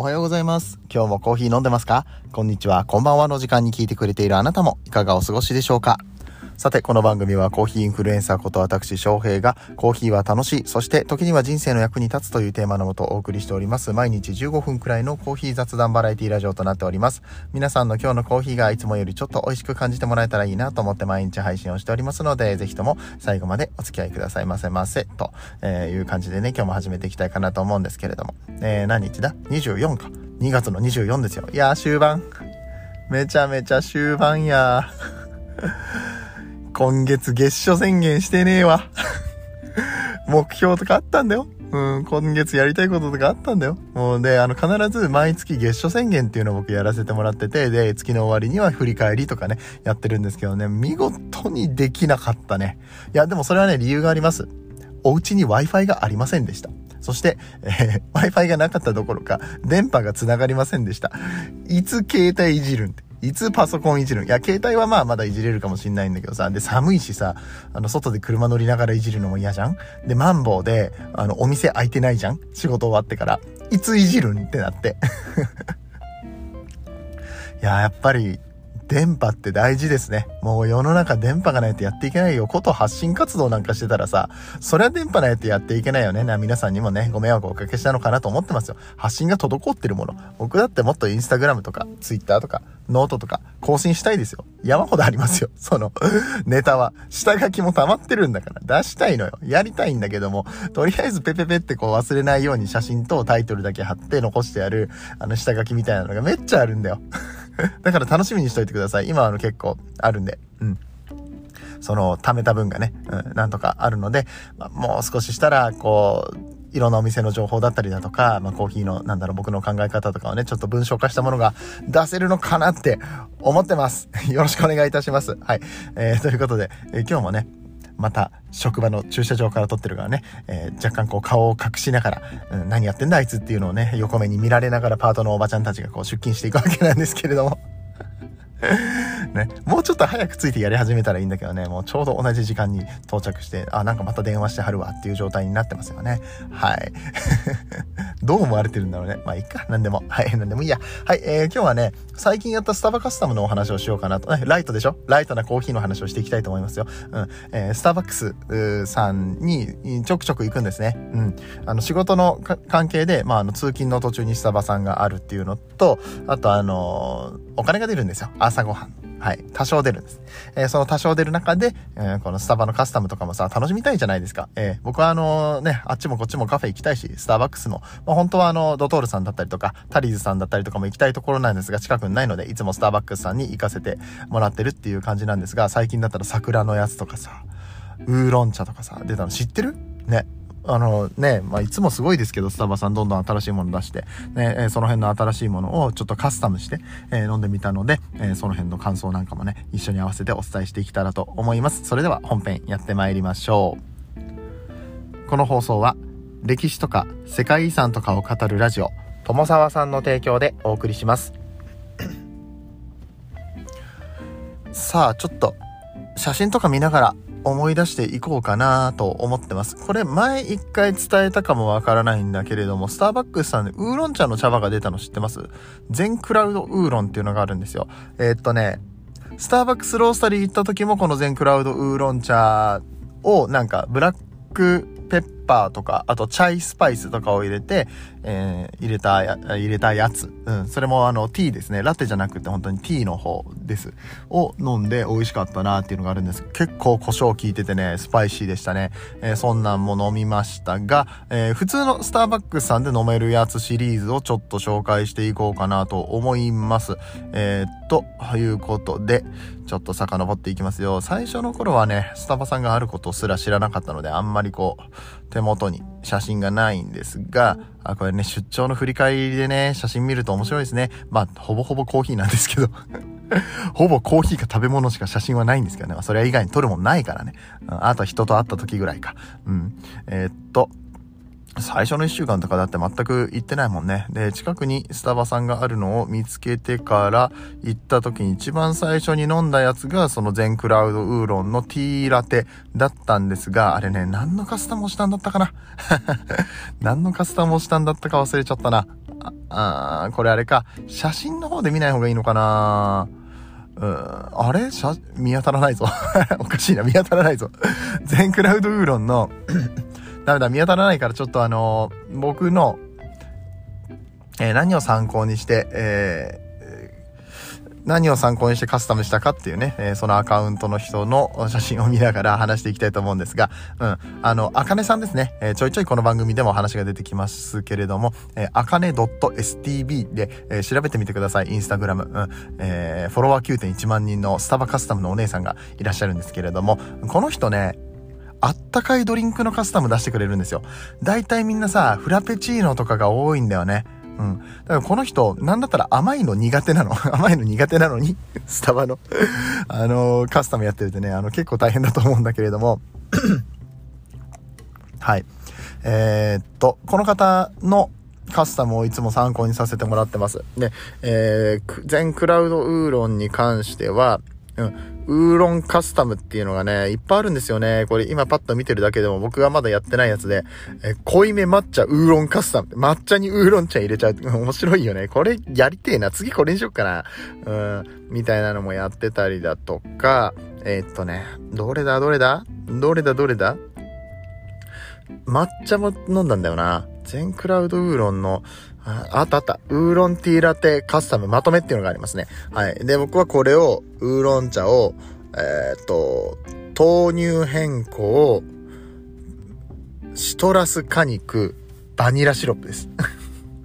おはようございます。今日もコーヒー飲んでますか？こんにちは、こんばんはの時間に聞いてくれているあなたもいかがお過ごしでしょうか？さて、この番組はコーヒーインフルエンサーこと私翔平がコーヒーは楽しい、そして時には人生の役に立つというテーマのもとお送りしております。毎日15分くらいのコーヒー雑談バラエティラジオとなっております。皆さんの今日のコーヒーがいつもよりちょっと美味しく感じてもらえたらいいなと思って毎日配信をしておりますので、ぜひとも最後までお付き合いくださいませませ、という感じでね、今日も始めていきたいかなと思うんですけれども。えー、何日だ ?24 か。2月の24ですよ。いやー終盤。めちゃめちゃ終盤やー今月月初宣言してねえわ。目標とかあったんだよ。うん、今月やりたいこととかあったんだよ。もうで、あの、必ず毎月月初宣言っていうのを僕やらせてもらってて、で、月の終わりには振り返りとかね、やってるんですけどね、見事にできなかったね。いや、でもそれはね、理由があります。お家に Wi-Fi がありませんでした。そして、えー Wi-Fi がなかったどころか、電波が繋がりませんでした。いつ携帯いじるん。いつパソコンいじるいや、携帯はまあまだいじれるかもしんないんだけどさ。で、寒いしさ、あの、外で車乗りながらいじるのも嫌じゃん？で、マンボウで、あの、お店開いてないじゃん？仕事終わってから。いついじるん？ってなって。いや、やっぱり、電波って大事ですね。もう世の中電波がないとやっていけないよ。こと発信活動なんかしてたらさ、そりゃ電波ないとやっていけないよね。な皆さんにもね、ご迷惑をおかけしたのかなと思ってますよ。発信が滞ってるもの。僕だってもっとインスタグラムとか、ツイッターとか、ノートとか、更新したいですよ。山ほどありますよ。その、ネタは。下書きも溜まってるんだから。出したいのよ。やりたいんだけども、とりあえずペペペってこう忘れないように写真とタイトルだけ貼って残してやる、あの下書きみたいなのがめっちゃあるんだよ。だから楽しみにしといてください。今あの結構あるんで。うん。その、貯めた分がね、うん、なんとかあるので、まあもう少ししたら、こう、いろんなお店の情報だったりだとか、まあ、コーヒーの、なんだろう、僕の考え方とかをね、ちょっと文章化したものが出せるのかなって思ってます。よろしくお願いいたします。はい。えー、ということで、えー今日もね、また、職場の駐車場から撮ってるからね、えー若干こう顔を隠しながら、うん、何やってんだあいつっていうのをね、横目に見られながらパートのおばちゃんたちがこう出勤していくわけなんですけれども。ね、もうちょっと早くついてやり始めたらいいんだけどね、もうちょうど同じ時間に到着して、あ、なんかまた電話してはるわっていう状態になってますよね。はい。どう思われてるんだろうね。まあいいか。なんでも。はい。なんでもいいや。はい。えー、今日はね、最近やったスタバカスタムのお話をしようかなと。ライトでしょ？ライトなコーヒーの話をしていきたいと思いますよ。うん。えー、スターバックスさんにちょくちょく行くんですね。うん。あの、仕事の関係で、まあ、あの、通勤の途中にスタバさんがあるっていうのと、あとあのお金が出るんですよ。朝ごはん。はい。多少出るんです。えーその多少出る中で、えーこのスタバのカスタムとかもさ、楽しみたいじゃないですか。えー僕はあのね、あっちもこっちもカフェ行きたいし、スターバックスも、まあ、本当はあの、ドトールさんだったりとか、タリーズさんだったりとかも行きたいところなんですが、近くにないので、いつもスターバックスさんに行かせてもらってるっていう感じなんですが、最近だったら桜のやつとかさ、ウーロン茶とかさ、出たの知ってる？ね。あのね、まあ、いつもすごいですけど、スタバさんどんどん新しいもの出して、ね、えその辺の新しいものをちょっとカスタムして、えー飲んでみたので、えーその辺の感想なんかもね、一緒に合わせてお伝えしていけたらと思います。それでは本編やってまいりましょう。この放送は、歴史とか世界遺産とかを語るラジオ、友沢さんの提供でお送りします。さあ、ちょっと、写真とか見ながら思い出していこうかなと思ってます。これ前一回伝えたかもわからないんだけれども、スターバックスさんでウーロン茶の茶葉が出たの知ってます？全クラウドウーロンっていうのがあるんですよ。えーっとね、スターバックスロースタリー行った時もこの全クラウドウーロン茶をなんかブラックペッパーとか、あとチャイスパイスとかを入れて、えー入れたや、入れたやつ。うん。それもあの、ティーですね。ラテじゃなくて本当にティーの方です。を飲んで美味しかったなっていうのがあるんです。結構胡椒効いててね、スパイシーでしたね。えーそんなんも飲みましたが、えー普通のスターバックスさんで飲めるやつシリーズをちょっと紹介していこうかなと思います。えーっと、いうことで、ちょっと遡っていきますよ。最初の頃はね、スタバさんがあることすら知らなかったので、あんまりこう、手元に写真がないんですが、あ、これね、出張の振り返りでね、写真見ると面白いですね。まあ、ほぼほぼコーヒーなんですけど。ほぼコーヒーか食べ物しか写真はないんですけどね。まあ、それ以外に撮るもんないからね。うんあとは人と会った時ぐらいか。うん。えーっと、最初の1週間とかだって全く行ってないもんね。で、近くにスタバさんがあるのを見つけてから行った時に一番最初に飲んだやつがその全クラウドウーロンのティーラテだったんですが、あれね、何のカスタムをしたんだったかな？何のカスタムをしたんだったか忘れちゃったな。ああーこれあれか。写真の方で見ない方がいいのかな？うん、あれ？見当たらないぞ。おかしいな、見当たらないぞ。全クラウドウーロンのダメだ、見当たらないからちょっとあのー、僕の、えー、何を参考にして、えー何を参考にしてカスタムしたかっていうね、えー、そのアカウントの人の写真を見ながら話していきたいと思うんですが、うん、あの、あかねさんですね、えー、ちょいちょいこの番組でも話が出てきますけれども、えー、あかね .stb で、えー、調べてみてください、インスタグラム。うん、えー、フォロワー9.1万人のスタバカスタムのお姉さんがいらっしゃるんですけれども、この人ね、あったかいドリンクのカスタム出してくれるんですよ。大体みんなさ、フラペチーノとかが多いんだよね。うん。だからこの人、なんだったら甘いの苦手なの。甘いの苦手なのに、スタバの あのー、カスタムやってるとね、あの、結構大変だと思うんだけれども はい。えー、っと、この方のカスタムをいつも参考にさせてもらってます。で、えー、全クラウドウーロンに関しては、うん。ウーロンカスタムっていうのがね、いっぱいあるんですよね。これ今パッと見てるだけでも僕がまだやってないやつで、え濃いめ抹茶ウーロンカスタム。抹茶にウーロン茶入れちゃう。面白いよね。これやりてえな。次これにしよっかな。うん。みたいなのもやってたりだとか、えー、っとね、どれだ？どれだ？どれだ？どれだ？抹茶も飲んだんだよな。全クラウドウーロンの、あったあった。ウーロンティーラテカスタムまとめっていうのがありますね。はい。で、僕はこれを、ウーロン茶を、えー、っと、豆乳変更、シトラス果肉、バニラシロップです。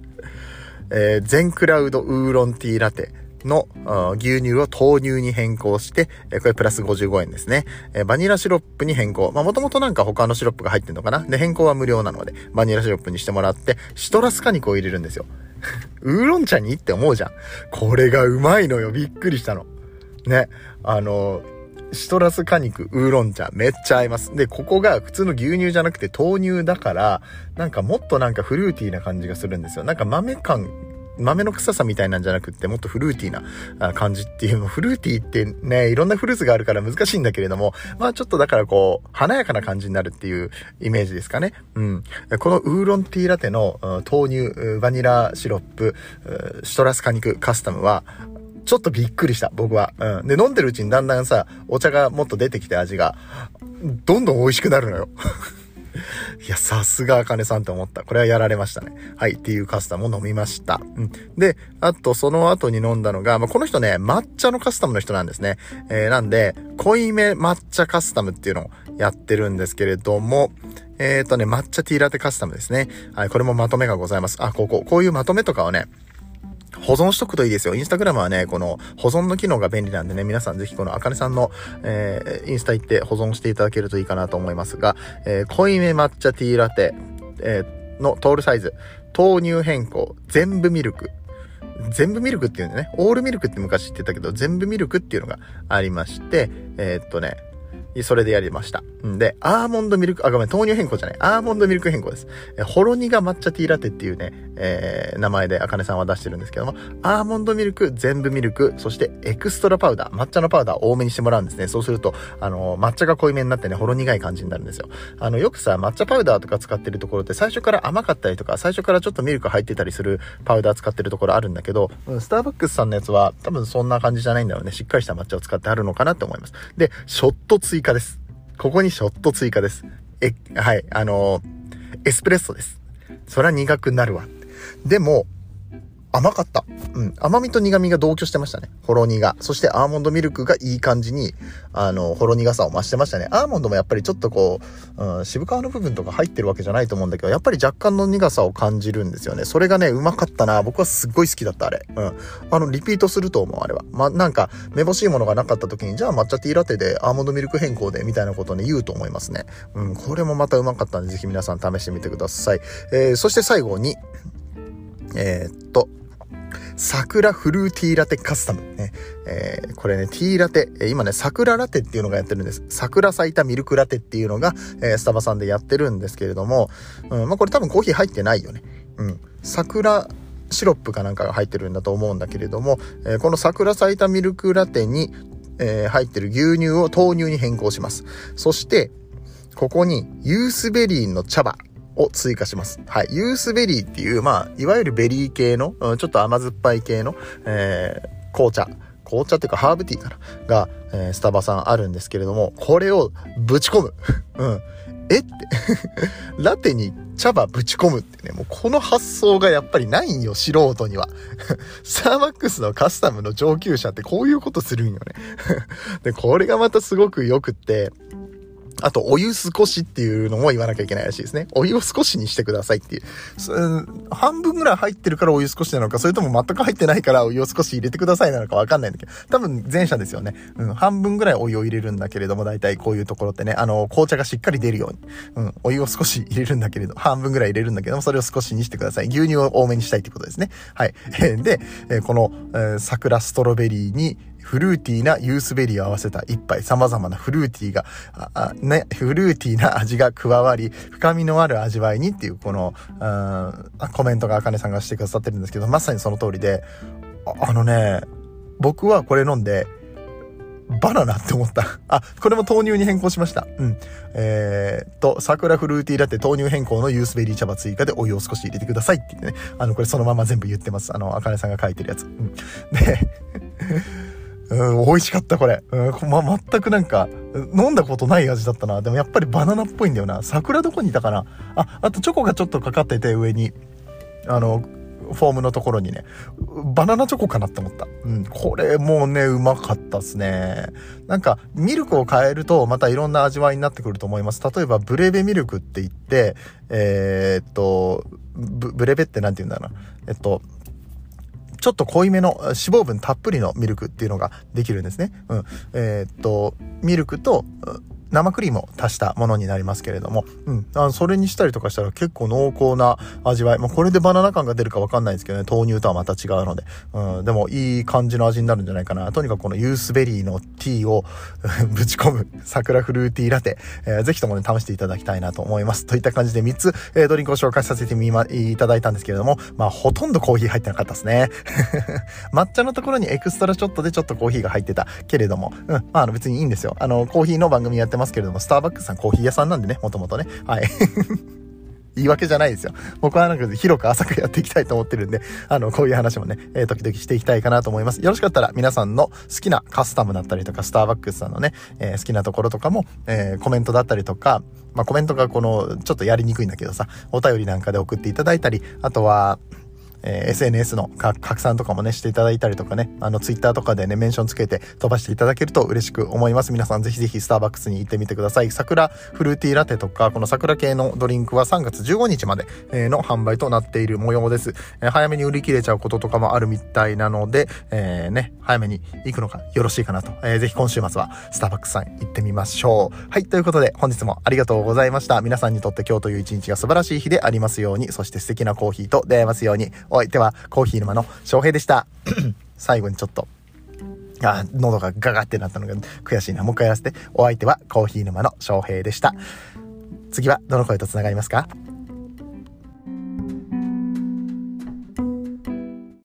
えー、全クラウドウーロンティーラテ。の牛乳を豆乳に変更して、これプラス55円ですね。バニラシロップに変更。まあ、もともとなんか他のシロップが入ってんのかなで、変更は無料なので、バニラシロップにしてもらって、シトラス果肉を入れるんですよ。ウーロン茶にって思うじゃん。これがうまいのよ。びっくりしたの。ね。あの、シトラス果肉、ウーロン茶、めっちゃ合います。で、ここが普通の牛乳じゃなくて豆乳だから、なんかもっとなんかフルーティーな感じがするんですよ。なんか豆感豆の臭さみたいなんじゃなくってもっとフルーティーな感じっていうの、フルーティーってね、いろんなフルーツがあるから難しいんだけれども、まあちょっとだからこう、華やかな感じになるっていうイメージですかね。うん。このウーロンティーラテの豆乳、バニラシロップ、シトラス果肉カスタムは、ちょっとびっくりした、僕は。うん。で、飲んでるうちにだんだんさ、お茶がもっと出てきて味が、どんどん美味しくなるのよ。いや、さすがあかねさんって思った。これはやられましたね。はい、っていうカスタムを飲みました。うん。で、あと、その後に飲んだのが、まあ、この人ね、抹茶のカスタムの人なんですね。えー、なんで、濃いめ抹茶カスタムっていうのをやってるんですけれども、えっ、ー、とね、抹茶ティーラテカスタムですね。はい、これもまとめがございます。あ、ここ、こういうまとめとかをね、保存しとくといいですよ。インスタグラムはね、この保存の機能が便利なんでね、皆さんぜひこのあかねさんの、えー、インスタ行って保存していただけるといいかなと思いますが、えー、濃いめ抹茶ティーラテ、えー、のトールサイズ、豆乳変更、全部ミルク、全部ミルクっていうんでね、オールミルクって昔言ってたけど、全部ミルクっていうのがありまして、えー、っとね、それでやりました。んで、アーモンドミルク、あ、ごめん、豆乳変更じゃない。アーモンドミルク変更です。えほろ苦抹茶ティーラテっていうね、えー、名前であかねさんは出してるんですけども、アーモンドミルク、全部ミルク、そしてエクストラパウダー、抹茶のパウダー多めにしてもらうんですね。そうすると、あの、抹茶が濃いめになってね、ほろ苦い感じになるんですよ。あの、よくさ、抹茶パウダーとか使ってるところって最初から甘かったりとか、最初からちょっとミルク入ってたりするパウダー使ってるところあるんだけど、スターバックスさんのやつは多分そんな感じじゃないんだろうね。しっかりした抹茶を使ってあるのかなって思います。で、ショット追加です。ここにショット追加です。え、はい、あのー、エスプレッソです。そりゃ苦くなるわ。でも、甘かった。うん。甘みと苦みが同居してましたね。ほろ苦。そしてアーモンドミルクがいい感じに、あの、ほろ苦さを増してましたね。アーモンドもやっぱりちょっとこう、うん、渋皮の部分とか入ってるわけじゃないと思うんだけど、やっぱり若干の苦さを感じるんですよね。それがね、うまかったな。僕はすっごい好きだった、あれ。うん。あの、リピートすると思う、あれは。まなんか、めぼしいものがなかった時に、じゃあ抹茶ティーラテでアーモンドミルク変更で、みたいなことをね、言うと思いますね。うん、これもまたうまかったんで、ぜひ皆さん試してみてください。えー、そして最後に、えー、っと、桜フルーティーラテカスタム。ね。えー、これね、ティーラテ、え、今ね、桜ラテっていうのがやってるんです。桜咲いたミルクラテっていうのが、えー、スタバさんでやってるんですけれども、うん、まあ、これ多分コーヒー入ってないよね。うん。桜、シロップかなんかが入ってるんだと思うんだけれども、えー、この桜咲いたミルクラテに、え、入ってる牛乳を豆乳に変更します。そして、ここにユースベリーの茶葉を追加します。はい。ユースベリーっていう、まあ、いわゆるベリー系の、うん、ちょっと甘酸っぱい系の、えー、紅茶。紅茶っていうかハーブティーかな？が、えー、スタバさんあるんですけれども、これをぶち込む。うん。えって？ラテに茶葉ぶち込むってね、もうこの発想がやっぱりないんよ、素人には。スターバックスのカスタムの上級者ってこういうことするんよねで、これがまたすごく良くって、あと、お湯少しっていうのも言わなきゃいけないらしいですね。お湯を少しにしてくださいっていう。半分ぐらい入ってるからお湯少しなのか、それとも全く入ってないからお湯を少し入れてくださいなのかわかんないんだけど、多分前者ですよね。うん、半分ぐらいお湯を入れるんだけれども、大体こういうところってね、あの、紅茶がしっかり出るように、うん、お湯を少し入れるんだけれど、半分ぐらい入れるんだけども、それを少しにしてください。牛乳を多めにしたいってことですね。はい。で、この、桜ストロベリーに、フルーティーなユースベリーを合わせた一杯、様々なフルーティーが、あね、フルーティーな味が加わり、深みのある味わいにっていう、この、コメントがあかねさんがしてくださってるんですけど、まさにその通りで、あのね、僕はこれ飲んで、バナナって思った。あ、これも豆乳に変更しました。うん。えー、っと、桜フルーティーラテ豆乳変更のユースベリー茶葉追加でお湯を少し入れてくださいってってね。あの、これそのまま全部言ってます。あの、あかねさんが書いてるやつ。うん。で、うん、美味しかった、これ。うん、ま、全くなんか、飲んだことない味だったな。でもやっぱりバナナっぽいんだよな。桜どこにいたかなあ、あとチョコがちょっとかかってて上に。あの、フォームのところにね、バナナチョコかなって思った。うん、これもうね、うまかったっすね。なんか、ミルクを変えると、またいろんな味わいになってくると思います。例えば、ブレベミルクって言って、えー、っと、ブレベって何て言うんだろうな。えっと、ちょっと濃いめの脂肪分たっぷりのミルクっていうのができるんですね。うん。えー、っと、ミルクと、生クリームを足したものになりますけれども、うん。あのそれにしたりとかしたら結構濃厚な味わい。まあ、これでバナナ感が出るかわかんないですけどね、豆乳とはまた違うので。うん。でも、いい感じの味になるんじゃないかな。とにかくこのユースベリーのティーを ぶち込む桜フルーティーラテ、えー、ぜひともね、試していただきたいなと思います。といった感じで3つ、えー、ドリンクを紹介させてみま、いただいたんですけれども、まあ、ほとんどコーヒー入ってなかったですね。抹茶のところにエクストラショットでちょっとコーヒーが入ってたけれども、うん。まあ、あの別にいいんですよ。あの、コーヒーの番組やってますますけれども、スターバックスさんコーヒー屋さんなんでね、もともとね。はい。言い訳じゃないですよ。僕はなんか広く浅くやっていきたいと思ってるんで、あの、こういう話もね、えー、時々していきたいかなと思います。よろしかったら皆さんの好きなカスタムだったりとか、スターバックスさんのね、えー、好きなところとかも、えー、コメントだったりとか、まあ、コメントがこの、ちょっとやりにくいんだけどさ、お便りなんかで送っていただいたり、あとは、えー、SNS の拡散とかもね、していただいたりとかね、あの、ツイッターとかでね、メンションつけて飛ばしていただけると嬉しく思います。皆さんぜひぜひスターバックスに行ってみてください。桜フルーティーラテとか、この桜系のドリンクは3月15日までの販売となっている模様です。えー、早めに売り切れちゃうこととかもあるみたいなので、えー、ね、早めに行くのがよろしいかなと。えー、ぜひ今週末はスターバックスさん行ってみましょう。はい、ということで本日もありがとうございました。皆さんにとって今日という一日が素晴らしい日でありますように、そして素敵なコーヒーと出会えますように、お相手はコーヒー沼の翔平でした。最後にちょっと、あ、喉がガガってなったのが悔しいな。もう一回やらせて。お相手はコーヒー沼の翔平でした。次はどの声と繋がりますか？